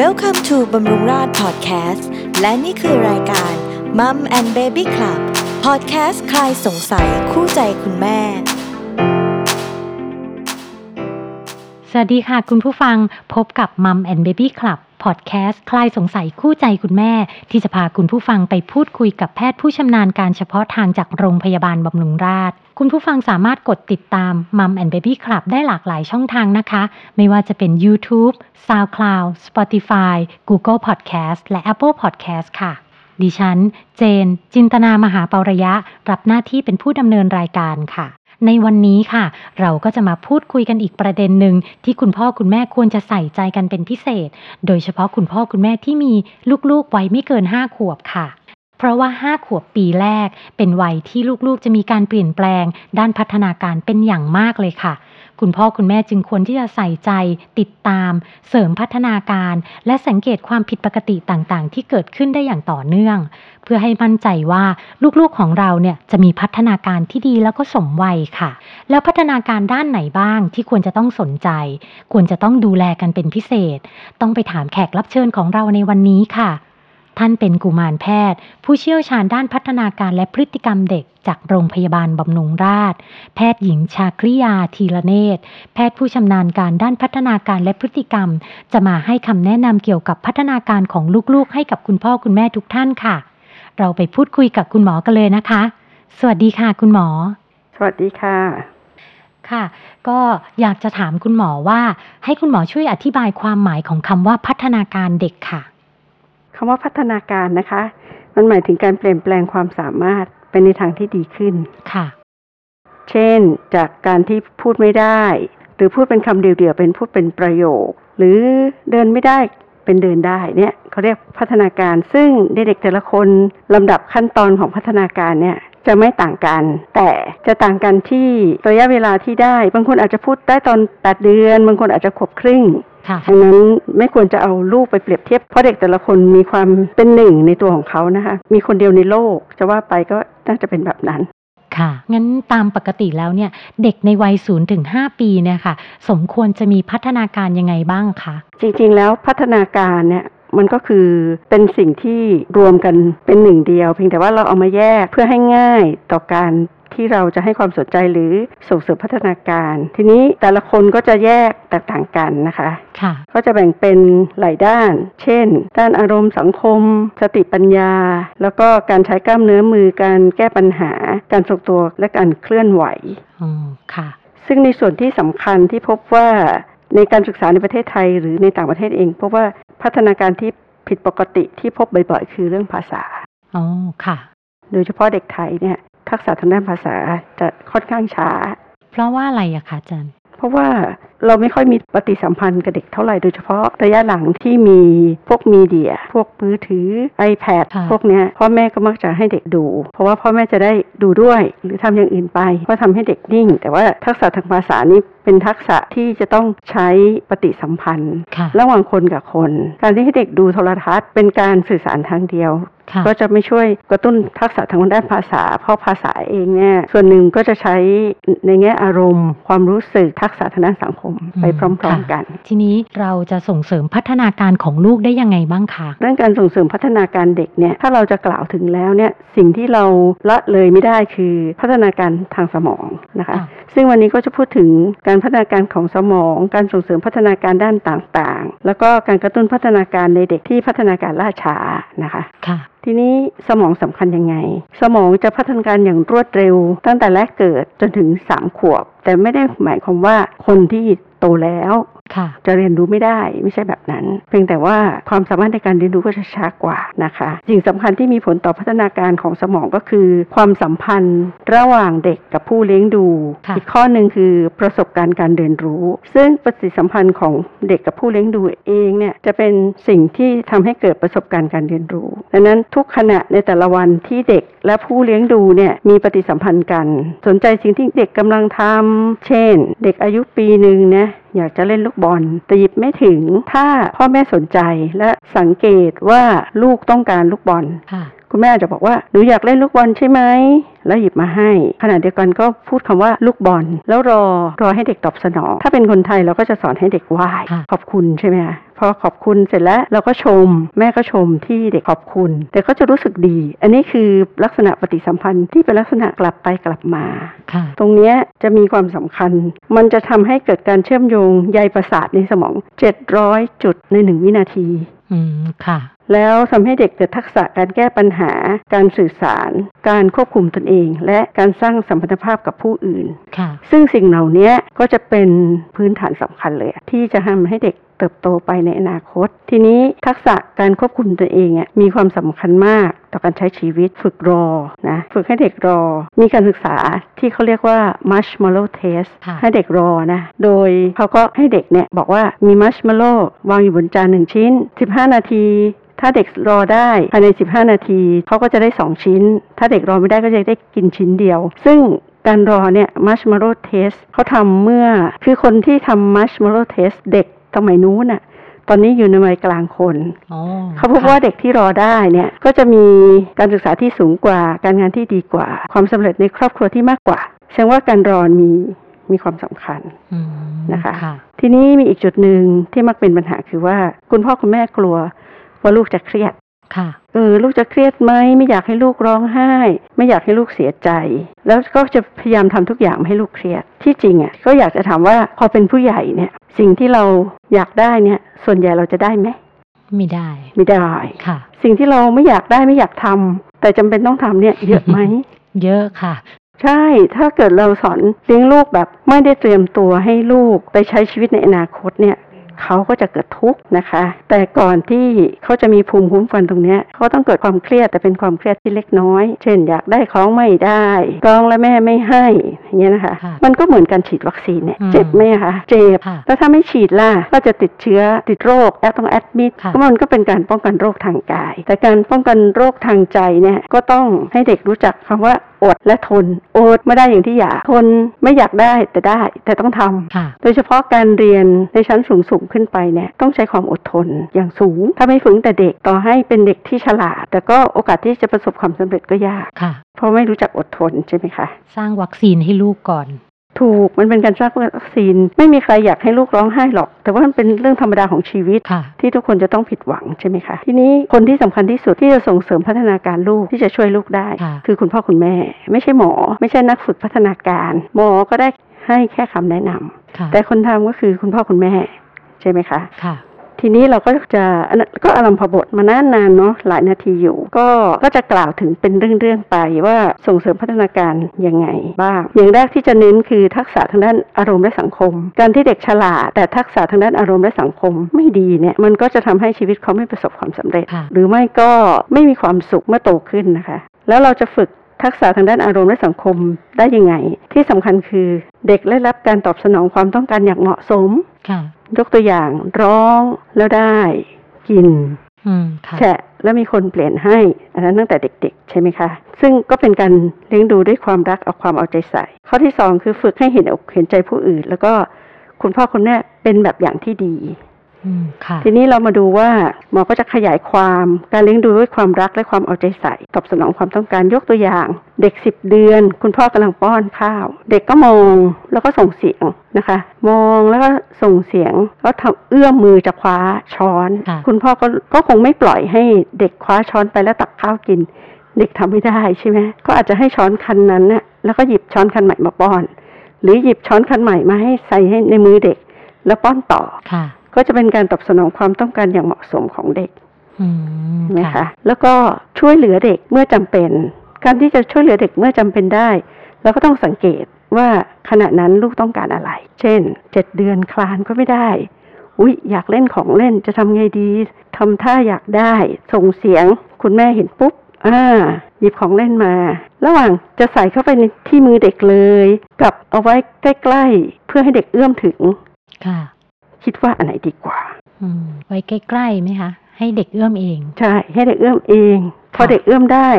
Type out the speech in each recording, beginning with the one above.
Welcome to บำรุงราษฎร์ Podcast และนี่คือรายการ Mum and Baby Club Podcast คลายสงสัยคู่ใจคุณแม่ สวัสดีค่ะคุณผู้ฟังพบกับ Mum and Baby Club พอดแคสต์คลายสงสัยคู่ใจคุณแม่ ที่จะพาคุณผู้ฟังไปพูดคุยกับแพทย์ผู้ชำนาญการเฉพาะทางจากโรงพยาบาลบำรุงราษฎร์คุณผู้ฟังสามารถกดติดตาม Mum and Baby Club ได้หลากหลายช่องทางนะคะ ไม่ว่าจะเป็น YouTube, SoundCloud, Spotify, Google Podcast และ Apple Podcast ค่ะ ดิฉัน เจน จินตนามหาปรยะ รับหน้าที่เป็นผู้ดำเนินรายการค่ะ ในวันนี้ค่ะ เราก็จะมาพูดคุยกันอีกประเด็นหนึ่งที่คุณพ่อคุณแม่ควรจะใส่ใจกันเป็นพิเศษ โดยเฉพาะคุณพ่อคุณแม่ที่มีลูกๆไว้ไม่เกิน 5 ขวบค่ะเพราะว่า 5 ขวบปีแรก เป็นวัยที่ลูกๆ จะมีการเปลี่ยนแปลง ด้านพัฒนาการเป็นอย่างมากเลยค่ะ คุณพ่อคุณแม่จึงควรที่จะใส่ใจ ติดตาม เสริมพัฒนาการ และสังเกตความผิดปกติต่างๆ ที่เกิดขึ้นได้อย่างต่อเนื่อง เพื่อให้มั่นใจว่าลูกๆของเราเนี่ยจะมีพัฒนาการที่ดีแล้วก็สมวัยค่ะ แล้วพัฒนาการด้านไหนบ้างที่ควรจะต้องสนใจ ควรจะต้องดูแลกันเป็นพิเศษ ต้องไปถามแขกรับเชิญของเราในวันนี้ค่ะ ท่านเป็นกุมารแพทย์ ผู้เชี่ยวชาญด้านพัฒนาการและพฤติกรรมเด็ก จากโรงพยาบาลบำรุงราษฎร์แพทย์หญิงชาคริยาทีละเนตร แพทย์ผู้ชำนาญการด้านพัฒนาการและพฤติกรรม จะมาให้คำแนะนำเกี่ยวกับพัฒนาการของลูกๆ ให้กับคุณพ่อคุณแม่ทุกท่านค่ะ เราไปพูดคุยกับคุณหมอกันเลยนะคะ สวัสดีค่ะ คุณหมอ สวัสดีค่ะค่ะ ก็อยากจะถามคุณหมอว่า ให้คุณหมอช่วยอธิบายความหมายของคำว่าพัฒนาการเด็กค่ะคำว่าพัฒนาการนะคะ มันหมายถึงการเปลี่ยนแปลงความสามารถ ไปในทางที่ดีขึ้นค่ะ เช่นจากการที่พูดไม่ได้ หรือพูดเป็นคำเดียวๆเป็นพูดเป็นประโยค หรือเดินไม่ได้เป็นเดินได้เนี่ยเขาเรียกพัฒนาการซึ่งเด็กๆแต่ละคนลำดับขั้นตอนของพัฒนาการเนี่ย จะไม่ต่างกัน แต่จะต่างกันที่ระยะเวลาที่ได้ บางคนอาจจะพูดได้ตอน 8 เดือน บางคนอาจจะขวบครึ่งค่ะดังนั้นไม่ควรจะเอาลูกไปเปรียบเทียบ เพราะเด็กแต่ละคนมีความเป็นหนึ่งในตัวของเขานะคะ มีคนเดียวในโลก จะว่าไปก็น่าจะเป็นแบบนั้นค่ะ งั้นตามปกติแล้วเนี่ย เด็กในวัย0ถึง5ปีเนี่ยค่ะ สมควรจะมีพัฒนาการยังไงบ้างคะ จริงๆแล้วพัฒนาการเนี่ย มันก็คือเป็นสิ่งที่รวมกันเป็นหนึ่งเดียว เพียงแต่ว่าเราเอามาแยกเพื่อให้ง่ายต่อการที่เราจะให้ความสนใจหรือส่งเสริมพัฒนาการ ทีนี้แต่ละคนก็จะแยกแตกต่างกันนะคะค่ะก็จะแบ่งเป็นหลายด้าน เช่น ด้านอารมณ์สังคม สติปัญญา แล้วก็การใช้กล้ามเนื้อมือการแก้ปัญหา การทรงตัวและการเคลื่อนไหวอ๋อค่ะ ซึ่งในส่วนที่สำคัญที่พบว่า ในการศึกษาในประเทศไทยหรือในต่างประเทศเองพบว่าพัฒนาการที่ผิดปกติที่พบบ่อยๆ คือเรื่องภาษาอ๋อค่ะ โดยเฉพาะเด็กไทยเนี่ย ทักษะทางด้านภาษาจะค่อนข้างช้า เพราะว่าอะไรอะคะอาจารย์เพราะว่าเราไม่ค่อยมีปฏิสัมพันธ์กับเด็กเท่าไหร่โดยเฉพาะระยะหลังที่มีพวกมีเดีย พวกมือถือ iPad ค่ะพวกเนี้ยพ่อแม่ก็มักจะให้เด็กดู เพราะว่าพ่อแม่จะได้ดูด้วย หรือทำอย่างอื่นไป ก็ทำให้เด็กนิ่ง แต่ว่าทักษะทางภาษานี้ เป็นทักษะที่จะต้องใช้ปฏิสัมพันธ์ค่ะระหว่างคนกับคน การที่ให้เด็กดูโทรทัศน์ เป็นการสื่อสารทางเดียวค่ะก็จะไม่ช่วยกระตุ้นทักษะทางด้านภาษา เพราะภาษาเองเนี่ยส่วนหนึ่งก็จะใช้ในแง่อารมณ์ ความรู้สึกทักษะทางด้านสังคมอืมไปพร้อมค่ะๆกัน ทีนี้เราจะส่งเสริมพัฒนาการของลูกได้ยังไงบ้างคะเรื่องการส่งเสริมพัฒนาการเด็กเนี่ยถ้าเราจะกล่าวถึงแล้วเนี่ยสิ่งที่เราละเลยไม่ได้คือพัฒนาการทางสมองนะคะค่ะซึ่งวันนี้ก็จะพูดถึงการพัฒนาการของสมอง การส่งเสริมพัฒนาการด้านต่างๆ แล้วก็การกระตุ้นพัฒนาการในเด็กที่พัฒนาการล่าช้านะคะค่ะทีนี้สมองสำคัญยังไง สมองจะพัฒนาการอย่างรวดเร็ว ตั้งแต่แรกเกิดจนถึง 3 ขวบ แต่ไม่ได้หมายความว่าคนที่โตแล้วค่ะจะเรียนรู้ไม่ได้ไม่ใช่แบบนั้น เพียงแต่ว่าความสามารถในการเรียนรู้ก็จะช้ากว่านะคะสิ่งสำคัญที่มีผลต่อพัฒนาการของสมองก็คือ ความสัมพันธ์ระหว่างเด็กกับผู้เลี้ยงดูค่ะอีกข้อหนึ่งคือประสบการณ์การเรียนรู้ ซึ่งปฏิสัมพันธ์ของเด็กกับผู้เลี้ยงดูเองเนี่ยจะเป็นสิ่งที่ทำให้เกิดประสบการณ์การเรียนรู้ดังนั้นทุกขณะในแต่ละวันที่เด็กและผู้เลี้ยงดูเนี่ยมีปฏิสัมพันธ์กัน สนใจสิ่งที่เด็กกำลังทำเช่น เด็กอายุปีหนึ่งนะอยากจะเล่นลูกบอลแต่หยิบไม่ถึงถ้าพ่อแม่สนใจและสังเกตว่าลูกต้องการลูกบอล ค่ะคุณแม่อาจจะบอกว่าหนูอยากเล่นลูกบอลใช่ไหมแล้วหยิบมาให้ ขณะเดียวกันก็พูดคำว่าลูกบอล แล้วรอรอให้เด็กตอบสนอง ถ้าเป็นคนไทยเราก็จะสอนให้เด็กไหว้ค่ะขอบคุณใช่ไหมคะพอขอบคุณเสร็จแล้วเราก็ชม แม่ก็ชมที่เด็กขอบคุณ แต่ก็จะรู้สึกดี อันนี้คือลักษณะปฏิสัมพันธ์ที่เป็นลักษณะกลับไปกลับมาค่ะตรงเนี้ยจะมีความสำคัญ มันจะทำให้เกิดการเชื่อมโยงใยประสาทในสมอง 700 จุดในหนึ่งวินาที อืมค่ะ แล้วทำให้เด็กเกิดทักษะการแก้ปัญหา การสื่อสาร การควบคุมตนเอง และการสร้างสัมพันธภาพกับผู้อื่นค่ะซึ่งสิ่งเหล่านี้ก็จะเป็นพื้นฐานสำคัญเลยอะที่จะทำให้เด็กเติบโตไปในอนาคต ทีนี้ทักษะการควบคุมตัวเองอะมีความสำคัญมากต่อการใช้ชีวิตฝึกรอนะฝึกให้เด็กรอ มีการศึกษาที่เขาเรียกว่า marshmallow test ค่ะให้เด็กรอนะ โดยเขาก็ให้เด็กเนี่ยบอกว่ามี marshmallow วางอยู่บนจานหนึ่งชิ้น 15 นาที ถ้าเด็กรอได้ภายใน 15 นาทีเขาก็จะได้ 2 ชิ้น ถ้าเด็กรอไม่ได้ก็จะได้กินชิ้นเดียว ซึ่งการรอเนี่ย marshmallow test เขาทำเมื่อคือคนที่ทำ marshmallow test เด็กสมัยนู้นน่ะตอนนี้อยู่ในวัยกลางคนอ๋อเขาพบว่าเด็กที่รอได้เนี่ยก็จะมีการศึกษาที่สูงกว่า การงานที่ดีกว่า ความสำเร็จในครอบครัวที่มากกว่าแสดงว่าการรอมีมีความสำคัญอืมนะคะค่ะทีนี้มีอีกจุดหนึ่งที่มักเป็นปัญหาคือว่าคุณพ่อคุณแม่กลัว ว่าลูกจะเครียดค่ะเออลูกจะเครียดไหมไม่อยากให้ลูกร้องไห้ ไม่อยากให้ลูกเสียใจ แล้วก็จะพยายามทำทุกอย่างไม่ให้ลูกเครียดที่จริงอะก็อยากจะถามว่าพอเป็นผู้ใหญ่เนี่ย สิ่งที่เราอยากได้เนี่ย ส่วนใหญ่เราจะได้ไหมไม่ได้ ไม่ได้ค่ะ สิ่งที่เราไม่อยากได้ไม่อยากทำแต่จำเป็นต้องทำเนี่ยเยอะไหมเยอะค่ะ ใช่ถ้าเกิดเราสอนเลี้ยงลูกแบบไม่ได้เตรียมตัวให้ลูกไปใช้ชีวิตในอนาคตเนี่ย เขาก็จะเกิดทุกข์นะคะ แต่ก่อนที่เขาจะมีภูมิคุ้มกันตรงเนี้ยเขาต้องเกิดความเครียดแต่เป็นความเครียดที่เล็กน้อย เช่น อยากได้ของไม่ได้ร้องแล้วแม่ไม่ให้อย่างเงี้ยนะคะค่ะมันก็เหมือนการฉีดวัคซีนเนี่ยอืมเจ็บไหมคะเจ็บค่ะแล้วถ้าไม่ฉีดล่ะก็จะติดเชื้อติดโรคแอดต้องแอดมิดค่ะก็มันก็เป็นการป้องกันโรคทางกาย แต่การป้องกันโรคทางใจเนี่ยก็ต้องให้เด็กรู้จักคำว่า อดและทนอดไม่ได้อย่างที่อยากทนไม่อยากได้แต่ได้แต่ต้องทำค่ะโดยเฉพาะการเรียนในชั้นสูงสูงๆขึ้นไปเนี่ยต้องใช้ความอดทนอย่างสูง ถ้าไม่ฝึกแต่เด็กต่อให้เป็นเด็กที่ฉลาด แต่ก็โอกาสที่จะประสบความสำเร็จก็ยากค่ะเพราะไม่รู้จักอดทนใช่ไหมคะ สร้างวัคซีนให้ลูกก่อน ถูกมันเป็นการสร้างวัคซีน ไม่มีใครอยากให้ลูกร้องไห้หรอก แต่ว่ามันเป็นเรื่องธรรมดาของชีวิตค่ะที่ทุกคนจะต้องผิดหวังใช่ไหมคะทีนี้คนที่สำคัญที่สุดที่จะส่งเสริมพัฒนาการลูกที่จะช่วยลูกได้ค่ะคือคุณพ่อคุณแม่ ไม่ใช่หมอ ไม่ใช่นักฝึกพัฒนาการ หมอก็ได้ให้แค่คำแนะนำค่ะแต่คนทำก็คือคุณพ่อคุณแม่ใช่ไหมคะค่ะ ทีนี้เราก็จะอันนั้นก็อารัมพบทมานานนานๆเนาะหลายนาทีอยู่ ก็ก็จะกล่าวถึงเป็นเรื่องๆไปว่าส่งเสริมพัฒนาการยังไงบ้าง อย่างแรกที่จะเน้นคือทักษะทางด้านอารมณ์และสังคม การที่เด็กฉลาด แต่ทักษะทางด้านอารมณ์และสังคมไม่ดีเนี่ยมันก็จะทำให้ชีวิตเขาไม่ประสบความสำเร็จค่ะหรือไม่ก็ไม่มีความสุขเมื่อโตขึ้นนะคะ แล้วเราจะฝึกทักษะทางด้านอารมณ์และสังคมได้ยังไง ที่สำคัญคือเด็กได้รับการตอบสนองความต้องการอย่างเหมาะสมค่ะ ยกตัวอย่างร้องแล้วได้กินอืมค่ะแฉะแล้วมีคนเปลี่ยนให้ อันนั้นตั้งแต่เด็ก ๆ ใช่ไหมคะ ซึ่งก็เป็นการเลี้ยงดูด้วยความรักเอาความเอาใจใส่ ข้อที่สองคือฝึกให้เห็นอกเห็นใจผู้อื่น แล้วก็คุณพ่อคุณแม่เป็นแบบอย่างที่ดีอืมค่ะ ทีนี้เรามาดูว่าหมอก็จะขยายความการเลี้ยงดูด้วยความรักและความเอาใจใส่ตอบสนองความต้องการยกตัวอย่าง เด็กสิบเดือน คุณพ่อกำลังป้อนข้าว เด็กก็มองแล้วก็ส่งเสียงนะคะ มองแล้วก็ส่งเสียงก็ทำเอื้อมมือจะคว้าช้อนค่ะคุณพ่อก็ก็คงไม่ปล่อยให้เด็กคว้าช้อนไปแล้วตักข้าวกิน เด็กทำไม่ได้ใช่ไหมก็อาจจะให้ช้อนคันนั้นน่ะแล้วก็หยิบช้อนคันใหม่มาป้อน หรือหยิบช้อนคันใหม่มาให้ใส่ให้ในมือเด็ก แล้วป้อนต่อค่ะ ก็จะเป็นการตอบสนองความต้องการอย่างเหมาะสมของเด็กอืมใช่ไหมค่ะคะแล้วก็ช่วยเหลือเด็กเมื่อจำเป็น การที่จะช่วยเหลือเด็กเมื่อจำเป็นได้เราก็ต้องสังเกตว่าขณะนั้นลูกต้องการอะไร เช่นเจ็ดเดือนคลานก็ไม่ได้ อุ๊ย อยากเล่นของเล่นจะทำไงดี ทำท่าอยากได้ ส่งเสียง คุณแม่เห็นปุ๊บ อ่า หยิบของเล่นมา ระหว่างจะใส่เข้าไปในที่มือเด็กเลย กับเอาไว้ใกล้ ๆ เพื่อให้เด็กเอื้อมถึง ค่ะ คิดว่าอันไหนดีกว่าอืมไว้ใกล้ๆไหมคะให้เด็กเอื้อมเอง ใช่ ให้เด็กเอื้อมเองพอค่ะเด็กเอื้อมได้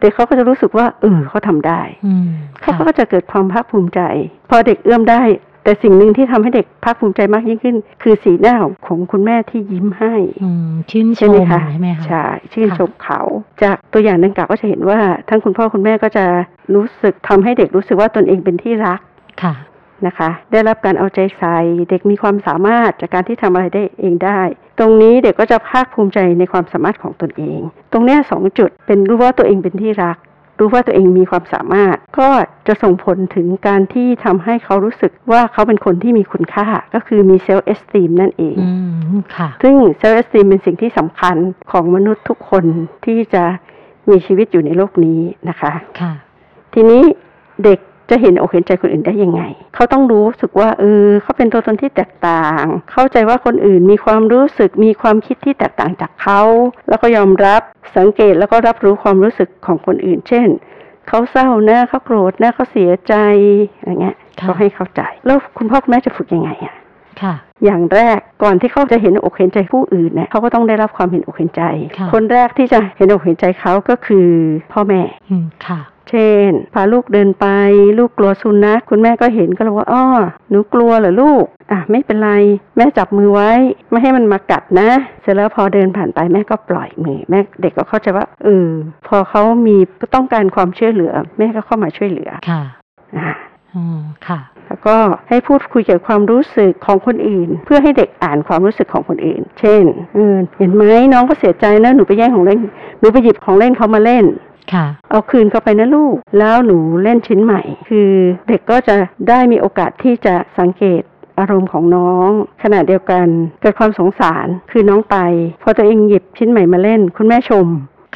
เด็กเขาก็จะรู้สึกว่าเออเขาทำได้อืมเขาค่ะก็จะเกิดความภาคภูมิใจ พอเด็กเอื้อมได้ แต่สิ่งหนึ่งที่ทำให้เด็กภาคภูมิใจมากยิ่งขึ้น คือสีหน้าของของคุณแม่ที่ยิ้มให้อืมชื่นชใช่ไหมมคะใช่ไหมคะใช่ชื่นค่ะชมเขา จากตัวอย่างดังกล่าวก็จะเห็นว่า ทั้งคุณพ่อคุณแม่ก็จะรู้สึกทำให้เด็กรู้สึกว่าตนเองเป็นที่รักค่ะ นะคะ ได้รับการเอาใจใส่เด็กมีความสามารถจากการที่ทำอะไรได้เองได้ ตรงนี้เด็กก็จะภาคภูมิใจในความสามารถของตนเอง ตรงเนี้ยสองจุดเป็นรู้ว่าตัวเองเป็นที่รัก รู้ว่าตัวเองมีความสามารถ ก็จะส่งผลถึงการที่ทำให้เขารู้สึกว่าเขาเป็นคนที่มีคุณค่าก็คือมี self-esteem นั่นเองอืมค่ะ ซึ่ง self-esteem เป็นสิ่งที่สำคัญของมนุษย์ทุกคนที่จะมีชีวิตอยู่ในโลกนี้นะคะ ค่ะ ทีนี้เด็ก จะเห็นอกเห็นใจคนอื่นได้ยังไง เขาต้องรู้สึกว่าเออเขาเป็นตัวตนที่แตกต่าง เข้าใจว่าคนอื่นมีความรู้สึกมีความคิดที่แตกต่างจากเขา แล้วก็ยอมรับสังเกตแล้วก็รับรู้ความรู้สึกของคนอื่น เช่นเขาเศร้านะเขาโกรธนะเขาเสียใจอะไรเงี้ยค่ะเขาให้เข้าใจแล้วคุณพ่อคุณแม่จะฝึกยังไงอะค่ะอย่างแรกก่อนที่เขาจะเห็นอกเห็นใจผู้อื่นเนี่ยเขาก็ต้องได้รับความเห็นอกเห็นใจค่ะคนแรกที่จะเห็นอกเห็นใจเขาก็คือพ่อแม่อืมค่ะ เช่น พาลูกเดินไป ลูกกลัวสุนัขคุณแม่ก็เห็นก็เลยว่าอ้อหนูกลัวเหรอลูกอะไม่เป็นไร แม่จับมือไว้ ไม่ให้มันมากัดนะ เสร็จแล้วพอเดินผ่านไปแม่ก็ปล่อยมือแม่เด็กก็เข้าใจว่าเออพอเขามีต้องการความช่วยเหลือ แม่ก็เข้ามาช่วยเหลือค่ะอ่าอืมค่ะแล้วก็ให้พูดคุยเกี่ยวกับความรู้สึกของคนอื่น เพื่อให้เด็กอ่านความรู้สึกของคนอื่น เช่นเออเห็นไหมน้องก็เสียใจนะหนูไปแย่งของเล่นหนูไปหยิบของเล่นเขามาเล่น ค่ะ เอาคืนเข้าไปนะลูก แล้วหนูเล่นชิ้นใหม่ คือเด็กก็จะได้มีโอกาสที่จะสังเกตอารมณ์ของน้อง ขณะเดียวกันเกิดความสงสารคือน้องไป พอตัวเองหยิบชิ้นใหม่มาเล่น คุณแม่ชม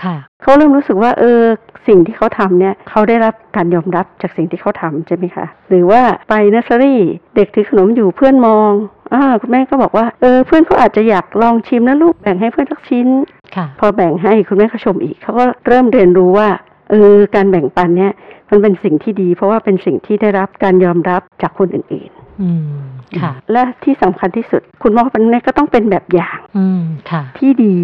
ค่ะเขาเริ่มรู้สึกว่าเออสิ่งที่เขาทำเนี่ยเขาได้รับการยอมรับจากสิ่งที่เขาทำใช่ไหมคะ หรือว่าไปเนสซอรี่เด็กถือขนมอยู่เพื่อนมอง อ่าคุณแม่ก็บอกว่า เออเพื่อนเขาอาจจะอยากลองชิมนะลูกแบ่งให้เพื่อนสักชิ้นค่ะพอแบ่งให้คุณแม่ก็ชมอีกเขาก็เริ่มเรียนรู้ว่าเออการแบ่งปันเนี่ยมันเป็นสิ่งที่ดี เพราะว่าเป็นสิ่งที่ได้รับการยอมรับจากคนอื่น อืมค่ะๆและที่สำคัญที่สุด คุณพ่อคุณแม่ก็ต้องเป็นแบบอย่าง อืมค่ะ ที่ดี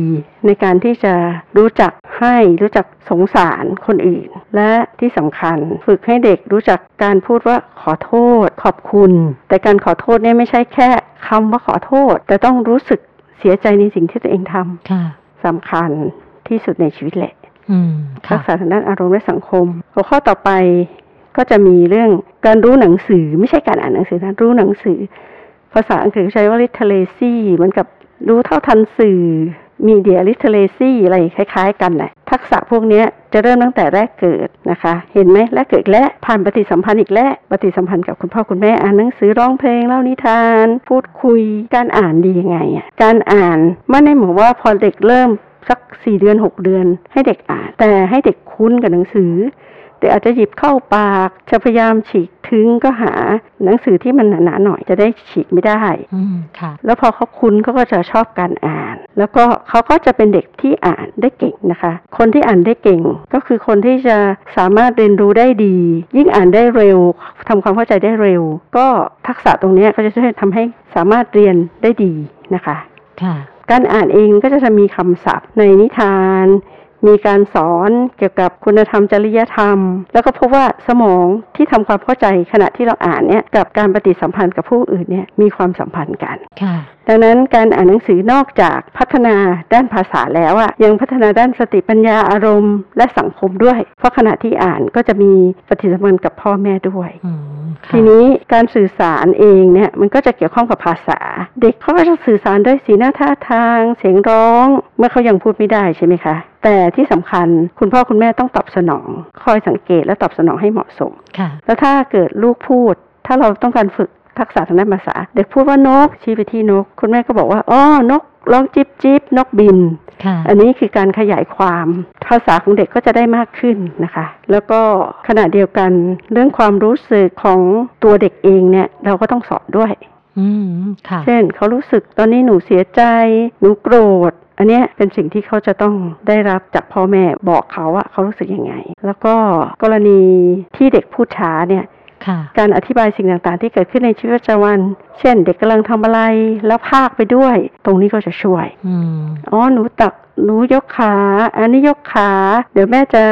ในการที่จะรู้จักให้รู้จักสงสารคนอื่น และที่สำคัญฝึกให้เด็กรู้จักการพูดว่าขอโทษ ขอบคุณ แต่การขอโทษเนี่ยไม่ใช่แค่คำว่าขอโทษ แต่ต้องรู้สึกเสียใจในสิ่งที่ตัวเองทำค่ะสำคัญที่สุดในชีวิตแหละอืมรัค่ะกษาทางด้านอารมณ์และสังคม หัวข้อต่อไป ก็จะมีเรื่องการรู้หนังสือ ไม่ใช่การอ่านหนังสือนะรู้หนังสือ ภาษาอังกฤษใช้ว่า literacy เหมือนกับรู้เท่าทันสื่อ media literacy อะไรคล้าย ๆ กันแหละทักษะพวกนี้จะเริ่มตั้งแต่แรกเกิดนะคะ เห็นไหมแรกเกิดและผ่านปฏิสัมพันธ์อีกและปฏิสัมพันธ์กับคุณพ่อคุณแม่อ่านหนังสือร้องเพลงเล่านิทาน พูดคุยการอ่านดียังไงอะการอ่านไม่ได้หมายว่าพอเด็กเริ่มสักสี่เดือนหกเดือน ให้เด็กอ่าน แต่ให้เด็กคุ้นกับหนังสือ เด็กอาจจะหยิบเข้าปาก จะพยายามฉีกถึงก็หาหนังสือที่มันหนาๆหน่อยจะได้ฉีกไม่ได้อืมค่ะ แล้วพอเขาคุ้นเขาก็จะชอบการอ่าน แล้วก็เขาก็จะเป็นเด็กที่อ่านได้เก่งนะคะ คนที่อ่านได้เก่ง ก็คือคนที่จะสามารถเรียนรู้ได้ดี ยิ่งอ่านได้เร็วทำความเข้าใจได้เร็ว ก็ทักษะตรงเนี้ยก็จะช่วยทำให้สามารถเรียนได้ดีนะคะ ค่ะการอ่านเองก็จะมีคำศัพท์ในนิทาน มีการสอนเกี่ยวกับคุณธรรมจริยธรรม แล้วก็พบว่าสมองที่ทำความเข้าใจขณะที่เราอ่านเนี่ยกับการปฏิสัมพันธ์กับผู้อื่นเนี่ยมีความสัมพันธ์กันค่ะ ดังนั้นการอ่านหนังสือนอกจากพัฒนาด้านภาษาแล้วอะยังพัฒนาด้านสติปัญญาอารมณ์ และสังคมด้วย เพราะขณะที่อ่านก็จะมีปฏิสัมพันธ์กับพ่อแม่ด้วยอืมค่ะทีนี้การสื่อสารเองเนี่ยมันก็จะเกี่ยวข้องกับภาษา เด็กเขาก็จะสื่อสารด้วยสีหน้าท่าทาง เสียงร้อง เมื่อเขายังพูดไม่ได้ใช่ไหมคะแต่ที่สำคัญคุณพ่อคุณแม่ต้องตอบสนอง คอยสังเกตและตอบสนองให้เหมาะสมค่ะแล้วถ้าเกิดลูกพูด ถ้าเราต้องการฝึก ทักษะทางด้านภาษา เด็กพูดว่านกชี้ไปที่นก คุณแม่ก็บอกว่าอ๋อนกร้องจิบจิบนกบินค่ะอันนี้คือการขยายความภาษาของเด็กก็จะได้มากขึ้นนะคะ แล้วก็ขณะเดียวกันเรื่องความรู้สึกของตัวเด็กเองเนี่ยเราก็ต้องสอนด้วยอืมค่ะเช่นเขารู้สึกตอนนี้หนูเสียใจ หนูโกรธ อันเนี้ยเป็นสิ่งที่เขาจะต้องได้รับจากพ่อแม่บอกเขาอะเขารู้สึกยังไง แล้วก็กรณีที่เด็กพูดช้าเนี่ยค่ะ การอธิบายสิ่งต่างๆ ที่เกิดขึ้นในชีวิตประจำวัน เช่น เด็กกำลังทำอะไรแล้วพากไปด้วย ตรงนี้ก็จะช่วยอืมอ๋อหนูตัก หนูยกขา อันนี้ยกขา เดี๋ยวแม่จะ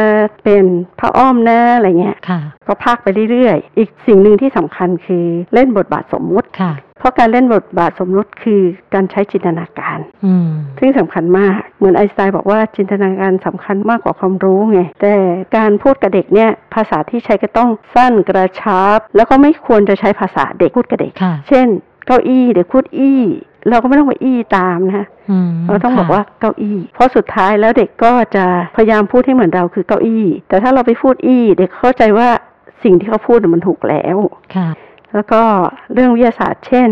เป็นพระอ้อมนะอะไรเงี้ยค่ะก็พากไปเรื่อยๆ อีกสิ่งหนึ่งที่สำคัญคือเล่นบทบาทสมมุติค่ะ เพราะการเล่นบทบาทสมมุติคือการใช้จินตนาการอืมซึ่งสำคัญมาก เหมือนไอน์สไตน์บอกว่าจินตนาการสำคัญมากกว่าความรู้ไง แต่การพูดกับเด็กเนี่ยภาษาที่ใช้ก็ต้องสั้นกระชับ แล้วก็ไม่ควรจะใช้ภาษาเด็กพูดกับเด็กค่ะเช่น เก้าอี้เด็กพูดอี้เราก็ไม่ต้องไปอี้ตามนะอืมเราต้องบอกค่ะว่าเก้าอี้ เพราะสุดท้ายแล้วเด็กก็จะพยายามพูดให้เหมือนเราคือเก้าอี้ แต่ถ้าเราไปพูดอี้ เด็กเข้าใจว่าสิ่งที่เขาพูดน่ะมันถูกแล้วค่ะแล้วก็เรื่องวิทยาศาสตร์เช่น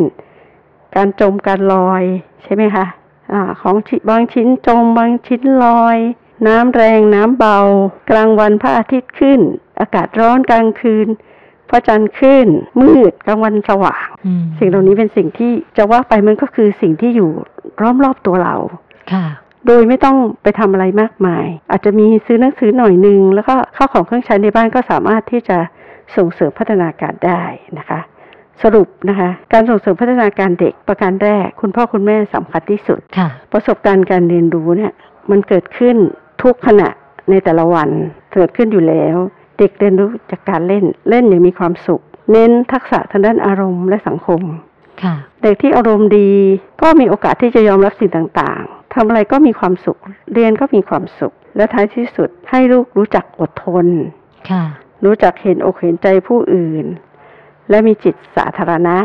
การจมการลอยใช่ไหมคะอาของชิบางชิ้นจมบางชิ้นลอย น้ำแรงน้ำเบา กลางวันพระอาทิตย์ขึ้น อากาศร้อนกลางคืน พระจันทร์ขึ้น มืดกลางวันสว่างอืมสิ่งเหล่านี้เป็นสิ่งที่จะว่าไปมันก็คือสิ่งที่อยู่ล้อมรอบตัวเราค่ะโดยไม่ต้องไปทำอะไรมากมาย อาจจะมีซื้อหนังสือหน่อยหนึ่งแล้วก็ข้าวของเครื่องใช้ในบ้านก็สามารถที่จะส่งเสริมพัฒนาการได้นะคะ สรุปนะคะ การส่งเสริมพัฒนาการเด็กประการแรก คุณพ่อคุณแม่สำคัญที่สุดค่ะ ประสบการณ์การเรียนรู้เนี่ยมันเกิดขึ้นทุกขณะในแต่ละวันเกิดขึ้นอยู่แล้ว เด็กเรียนรู้จากการเล่นเล่นอย่างมีความสุข เน้นทักษะทางด้านอารมณ์และสังคมค่ะเด็กที่อารมณ์ดีก็มีโอกาสที่จะยอมรับสิ่งต่างๆทำอะไรก็มีความสุข เรียนก็มีความสุข และท้ายที่สุดให้ลูกรู้จักอดทนค่ะรู้จักเห็นอกเห็นใจผู้อื่น และมีจิตสาธารณะ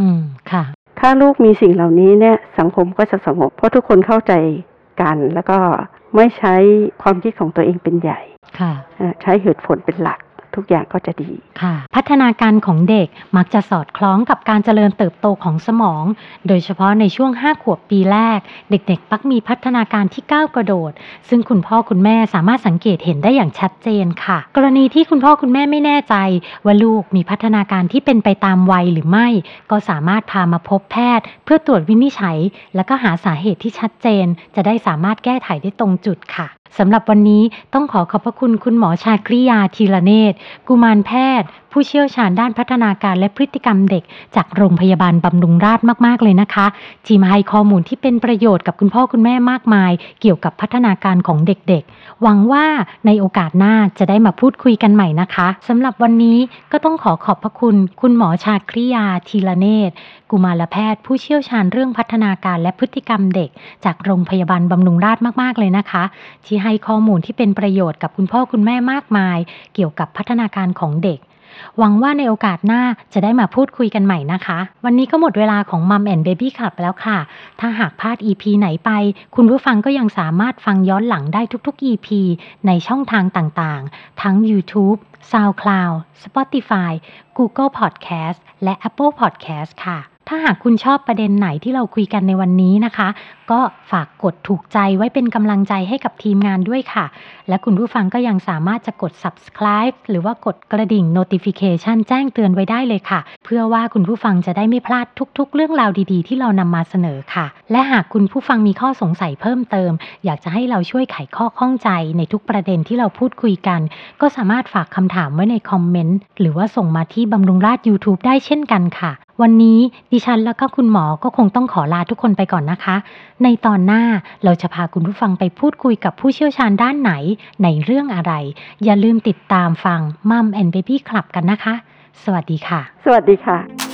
อืมค่ะ ถ้าลูกมีสิ่งเหล่านี้เนี่ย สังคมก็จะสงบเพราะทุกคนเข้าใจกัน แล้วก็ไม่ใช้ความคิดของตัวเองเป็นใหญ่ค่ะอ่า ใช้เหตุผลเป็นหลักทุกอย่างก็จะดีค่ะ พัฒนาการของเด็กมักจะสอดคล้องกับการเจริญเติบโตของสมอง โดยเฉพาะในช่วง 5 ขวบปีแรก เด็กๆมักมีพัฒนาการที่ก้าวกระโดด ซึ่งคุณพ่อคุณแม่สามารถสังเกตเห็นได้อย่างชัดเจนค่ะ กรณีที่คุณพ่อคุณแม่ไม่แน่ใจ ว่าลูกมีพัฒนาการที่เป็นไปตามวัยหรือไม่ ก็สามารถพามาพบแพทย์ เพื่อตรวจวินิจฉัย และก็หาสาเหตุที่ชัดเจน จะได้สามารถแก้ไขได้ตรงจุดค่ะ สำหรับวันนี้ต้องขอขอบพระคุณคุณหมอชาคริยาทีละเนตรกุมารแพทย์ผู้เชี่ยวชาญด้านพัฒนาการและพฤติกรรมเด็ก จากโรงพยาบาลบำรุงราษฎร์มากๆเลยนะคะที่มาให้ข้อมูลที่เป็นประโยชน์กับคุณพ่อคุณแม่มากมาย เกี่ยวกับพัฒนาการของเด็กๆ หวังว่าในโอกาสหน้าจะได้มาพูดคุยกันใหม่นะคะสำหรับวันนี้ก็ต้องขอขอบพระคุณ คุณหมอชาคริยาทีละเนตร กุมารแพทย์ ผู้เชี่ยวชาญเรื่องพัฒนาการและพฤติกรรมเด็ก จากโรงพยาบาลบำรุงราษฎร์มากๆเลยนะคะ ที่ให้ข้อมูลที่เป็นประโยชน์กับคุณพ่อคุณแม่มากมาย เกี่ยวกับพัฒนาการของเด็ก หวังว่าในโอกาสหน้าจะได้มาพูดคุยกันใหม่นะคะ วันนี้ก็หมดเวลาของ Mum and Baby Club แล้วค่ะ ถ้าหากพลาด EP ไหนไป คุณผู้ฟังก็ยังสามารถฟังย้อนหลังได้ทุกๆ EP ในช่องทางต่างๆ ทั้ง YouTube SoundCloud Spotify Google Podcast และ Apple Podcast ค่ะ ถ้าหากคุณชอบประเด็นไหนที่เราคุยกันในวันนี้นะคะ ก็ฝากกดถูกใจไว้เป็นกำลังใจให้กับทีมงานด้วยค่ะ และคุณผู้ฟังก็ยังสามารถจะกด subscribe หรือว่ากดกระดิ่ง notification แจ้งเตือนไว้ได้เลยค่ะ เพื่อว่าคุณผู้ฟังจะได้ไม่พลาดทุก ๆ เรื่องราวดี ๆ ที่เรานำมาเสนอค่ะ และหากคุณผู้ฟังมีข้อสงสัยเพิ่มเติม อยากจะให้เราช่วยไขข้อข้องใจในทุกประเด็นที่เราพูดคุยกัน ก็สามารถฝากคำถามไว้ในคอมเมนต์หรือว่าส่งมาที่บำรุงราช YouTube ได้เช่นกันค่ะ วันนี้ดิฉันแล้วก็คุณหมอก็คงต้องขอลาทุกคนไปก่อนนะคะ ในตอนหน้าเราจะพาคุณผู้ฟังไปพูดคุยกับผู้เชี่ยวชาญด้านไหน ในเรื่องอะไร อย่าลืมติดตามฟังมัมแอนเบบี้คลับกันนะคะ สวัสดีค่ะ สวัสดีค่ะ